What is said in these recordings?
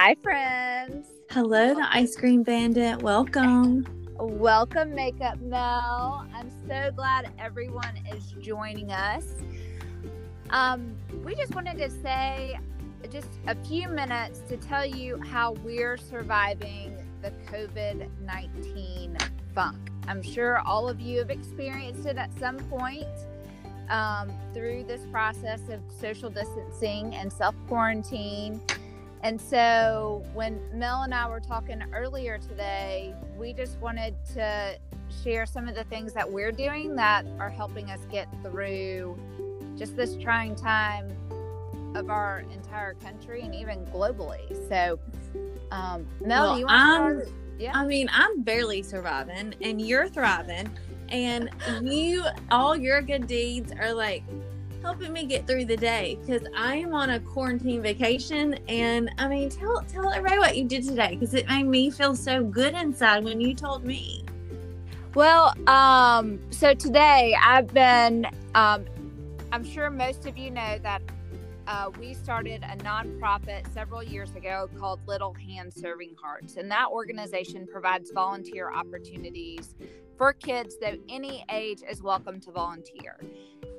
Hi, friends. Hello, the Ice Cream Bandit. Welcome. Welcome, Makeup Mel. I'm so glad everyone is joining us. Um, we just wanted to say just a few minutes to tell you how we're surviving the COVID 19 funk. I'm sure all of you have experienced it at some point um, through this process of social distancing and self quarantine. And so when Mel and I were talking earlier today, we just wanted to share some of the things that we're doing that are helping us get through just this trying time of our entire country and even globally. So, um, Mel, Well, you want to start? Yeah. I mean, I'm barely surviving, and you're thriving, and you, all your good deeds are like helping me get through the day because I am on a quarantine vacation. And I mean, tell tell everybody what you did today because it made me feel so good inside when you told me. Well, um, so today I've been, um, I'm sure most of you know that uh, we started a nonprofit several years ago called Little Hand Serving Hearts. And that organization provides volunteer opportunities for kids that any age is welcome to volunteer.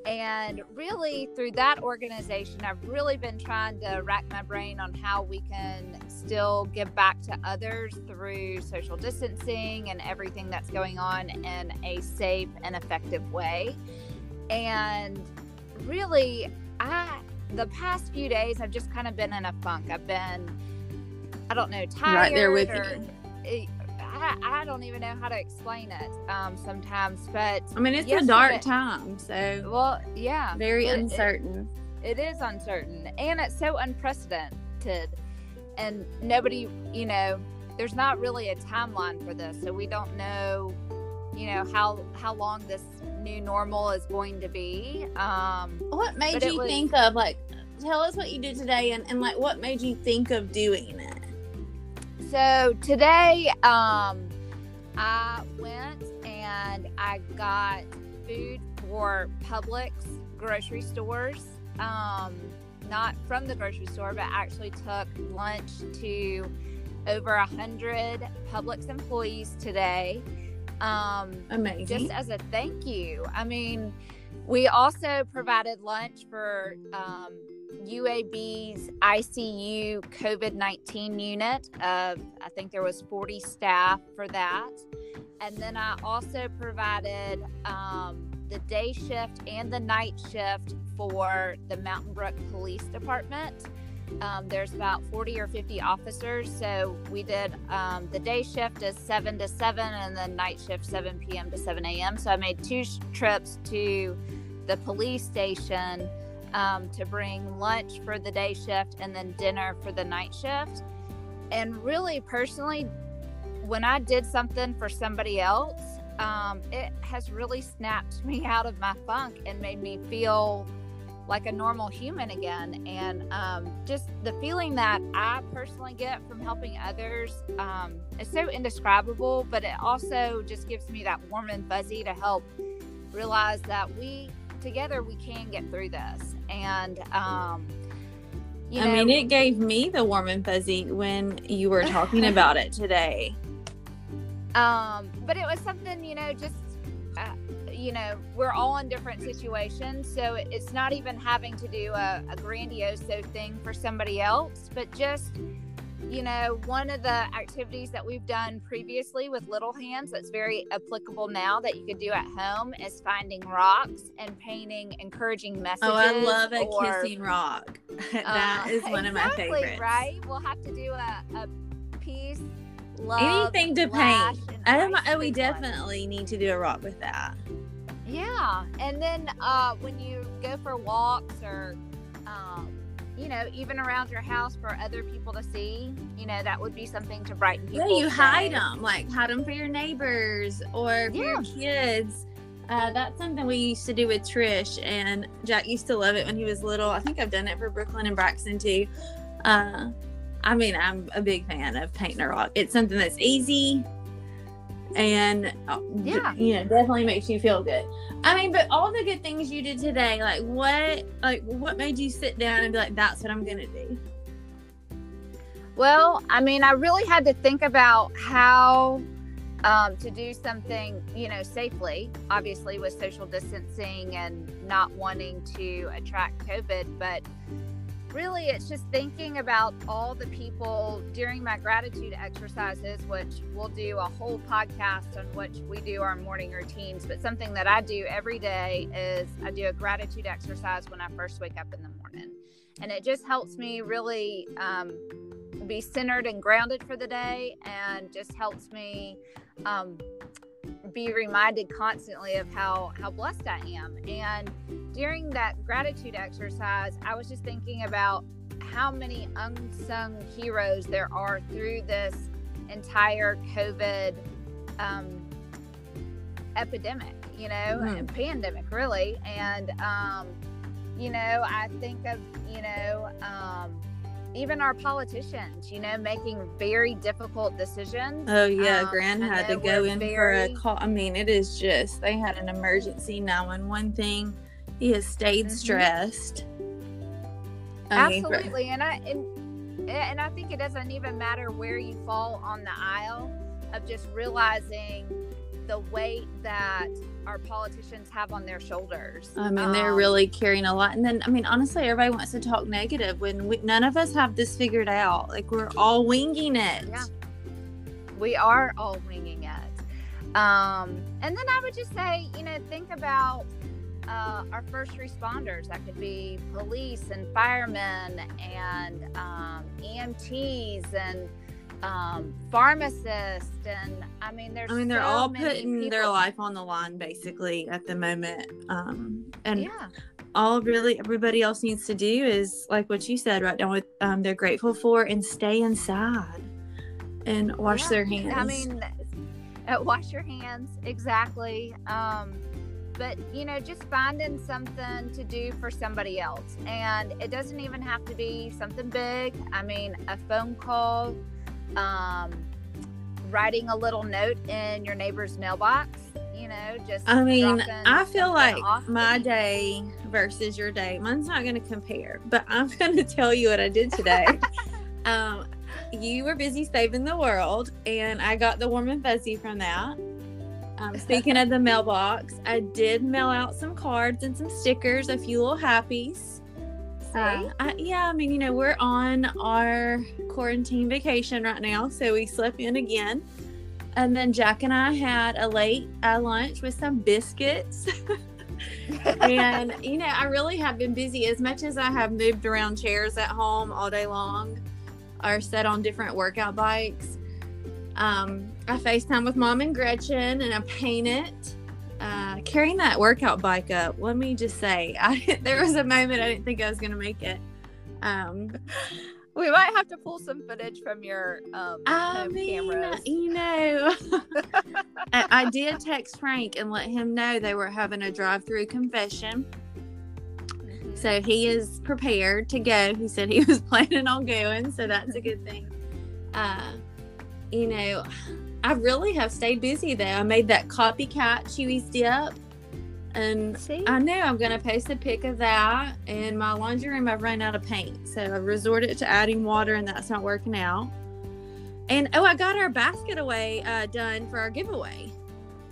And really, through that organization, I've really been trying to rack my brain on how we can still give back to others through social distancing and everything that's going on in a safe and effective way. And really, I the past few days I've just kind of been in a funk. I've been, I don't know, tired. Right there with or, you. eh, I, I don't even know how to explain it um, sometimes, but I mean, it's a dark time, so well, yeah, very it- it- uncertain. it is uncertain and it's so unprecedented and nobody you know there's not really a timeline for this so we don't know you know how how long this new normal is going to be um What made you was- think of like? Tell us what you did today, and, and like what made you think of doing it. so today um i went and i got food for publix grocery stores um not from the grocery store but actually took lunch to over a hundred publix employees today um Amazing. just as a thank you. I mean, we also provided lunch for um, UAB's ICU COVID 19 unit. Uh, I think there was 40 staff for that. And then I also provided um, the day shift and the night shift for the Mountain Brook Police Department. Um, there's about 40 or 50 officers. So we did um, the day shift is 7 to 7 and the night shift 7 p.m. to 7 a.m. So I made two sh- trips to the police station um, to bring lunch for the day shift and then dinner for the night shift. And really, personally, when I did something for somebody else, um, it has really snapped me out of my funk and made me feel like a normal human again. And um, just the feeling that I personally get from helping others um, is so indescribable, but it also just gives me that warm and fuzzy to help realize that we together we can get through this. And, um, you I mean, it gave me the warm and fuzzy when you were talking about it today. um but it was something you know just uh, you know we're all in different situations so it's not even having to do a, a grandiose thing for somebody else but just you know one of the activities that we've done previously with little hands that's very applicable now that you could do at home is finding rocks and painting encouraging messages Oh, I love a or- kissing rock. That is uh, one of my favorites. right we'll have to do a, a piece love Anything to paint. and Oh, my- ice oh, we definitely need to do a rock with that. Yeah, and then uh, when you go for walks or, um, you know, even around your house for other people to see, you know, that would be something to brighten Yeah, you hide them, like hide them for your neighbors or for your kids. Uh, that's something we used to do with Trish, and Jack used to love it when he was little. I think I've done it for Brooklyn and Braxton too. Uh, I mean, I'm a big fan of painting a rock. It's something that's easy and uh, Yeah. you know, definitely makes you feel good. I mean, but all the good things you did today, like what, like what made you sit down and be like, "That's what I'm gonna do." Well, I mean, I really had to think about how um, to do something, you know, safely, obviously with social distancing and not wanting to attract COVID. But really, it's just thinking about all the people during my gratitude exercises, which we'll do a whole podcast on which we do our morning routines. But something that I do every day is I do a gratitude exercise when I first wake up in the morning. And it just helps me really um, be centered and grounded for the day and just helps me um, be reminded constantly of how how blessed I am. And during that gratitude exercise, I was just thinking about how many unsung heroes there are through this entire COVID um, epidemic, you know, mm-hmm. pandemic, really. And, um, you know, I think of, you know, um, even our politicians, you know, making very difficult decisions. Oh yeah, um, Grant had to go in very... for a call. I mean, it is just they had an emergency now and one thing. He has stayed mm-hmm. stressed. I Absolutely, and I and and I think it doesn't even matter where you fall on the aisle of just realizing the weight that our politicians have on their shoulders. I mean, they're um, really carrying a lot. And then, I mean, honestly, everybody wants to talk negative when we, none of us have this figured out. Like, we're all winging it. Yeah. We are all winging it. Um, and then I would just say, you know, think about uh, our first responders. That could be police and firemen and um, EMTs and um, pharmacists, and I mean, there's. I mean, they're so all putting people. their life on the line basically at the moment, um, and yeah. all really everybody else needs to do is like what you said right now. With um, they're grateful for and stay inside and wash yeah. their hands. I mean, uh, wash your hands exactly. Um, but you know just finding something to do for somebody else. And it doesn't even have to be something big. I mean a phone call um, writing a little note in your neighbor's mailbox you know just i mean i feel like my day versus your day mine's not going to compare but i'm going to tell you what i did today. Um, you were busy saving the world and i got the warm and fuzzy from that um, speaking of the mailbox i did mail out some cards and some stickers a few little happies uh, I, yeah, I mean, you know, we're on our quarantine vacation right now, so we slept in again. And then Jack and I had a late uh, lunch with some biscuits. and, you know, I really have been busy as much as I have moved around chairs at home all day long or sat on different workout bikes. Um, I FaceTime with mom and Gretchen and I painted uh, carrying that workout bike up, let me just say, I, there was a moment I didn't think I was going to make it. Um, we might have to pull some footage from your um, I mean, cameras. You know, I, I, did text Frank and let him know they were having a drive-through confession. Mm-hmm. So he is prepared to go. He said he was planning on going, so that's a good thing. Uh, you know, I really have stayed busy though. I made that copycat Chuy's dip. And See? I know I'm going to post a pic of that. In my laundry room, I've run out of paint. So I've resorted to adding water, and that's not working out. And oh, I got our basket away uh, done for our giveaway.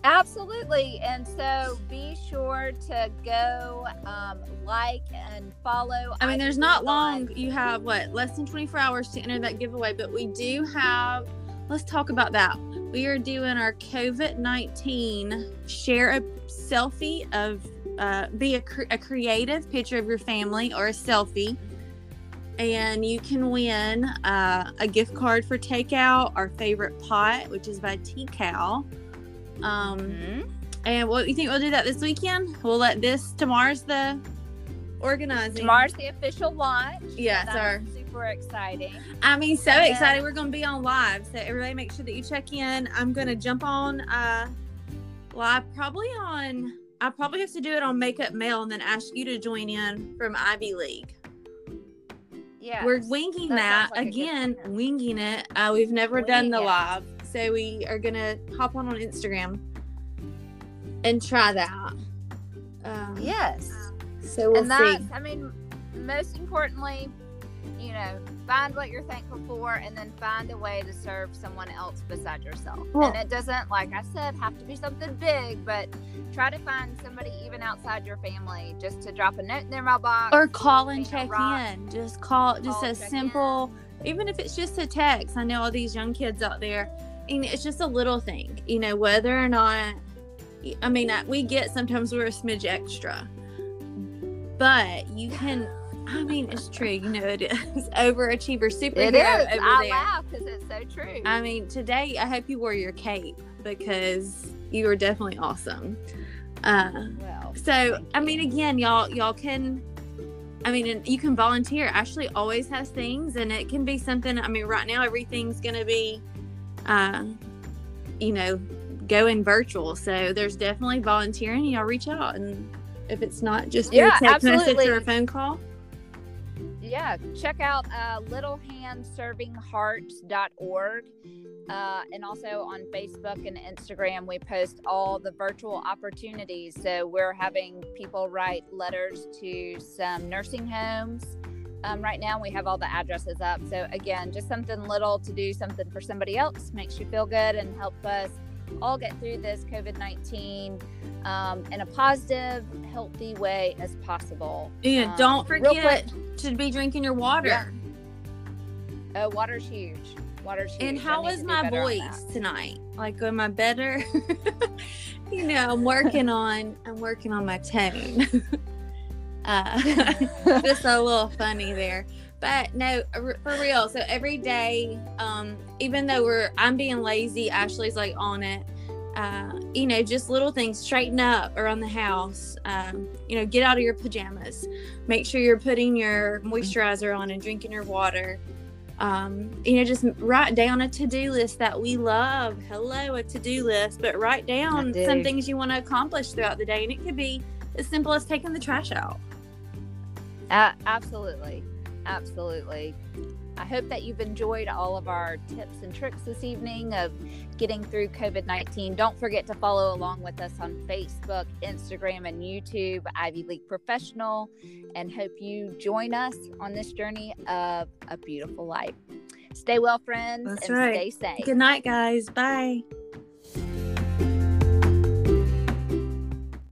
Absolutely. And so be sure to go um, like and follow. I mean, there's not long. You have what, less than 24 hours to enter that giveaway, but we do have let's talk about that. We are doing our COVID 19 share a selfie of, uh, be a, cre- a creative picture of your family or a selfie. And you can win uh, a gift card for takeout, our favorite pot, which is by T Cow. Um, mm-hmm. And what you think we'll do that this weekend? We'll let this tomorrow's the organizing. Tomorrow's the official launch. Yes, so our super exciting. I mean, so and excited. We're going to be on live. So everybody make sure that you check in. I'm going to jump on uh live probably on I probably have to do it on Makeup Mel and then ask you to join in from Ivy League. Yeah. We're winging that, that. Like again, winging it. Uh, we've never done the it. live. So we are going to hop on on Instagram and try that. Um, yes. So we'll and see. I mean, most importantly, you know, find what you're thankful for and then find a way to serve someone else beside yourself. Well, and it doesn't, like I said, have to be something big, but try to find somebody even outside your family just to drop a note in their mailbox or call and check in. Just call, just call, a simple, in. even if it's just a text. I know all these young kids out there, and it's just a little thing, you know, whether or not. I mean, we get sometimes we're a smidge extra, but you can I mean, it's true. You know, it is overachiever superhero. It is. I there. laugh because it's so true. I mean, today I hope you wore your cape because you were definitely awesome. Uh, well, so I mean, again, y'all, y'all can. I mean, you can volunteer. Ashley always has things, and it can be something. I mean, right now everything's going to be, uh, you know, going virtual. So there's definitely volunteering. Y'all reach out, and if it's not just yeah, a text absolutely. message or a phone call yeah, check out uh, littlehandservinghearts.org. Uh, and also on Facebook and Instagram, we post all the virtual opportunities. So we're having people write letters to some nursing homes. Um, right now, we have all the addresses up. So, again, just something little to do something for somebody else makes you feel good and help us all get through this COVID 19 um, in a positive, healthy way as possible. And um, don't forget to be drinking your water. Yeah. Oh, water's huge. Water's huge. And how is my voice tonight? Like, am I better? you know, I'm working on. I'm working on my tone. uh, just a little funny there but no for real so every day um even though we're i'm being lazy ashley's like on it uh, you know, just little things, straighten up around the house. Um, you know, get out of your pajamas. Make sure you're putting your moisturizer on and drinking your water. Um, you know, just write down a to do list that we love. Hello, a to do list, but write down some things you want to accomplish throughout the day. And it could be as simple as taking the trash out. Uh, absolutely. Absolutely. I hope that you've enjoyed all of our tips and tricks this evening of getting through COVID 19. Don't forget to follow along with us on Facebook, Instagram, and YouTube, Ivy League Professional, and hope you join us on this journey of a beautiful life. Stay well, friends, That's and right. stay safe. Good night, guys. Bye.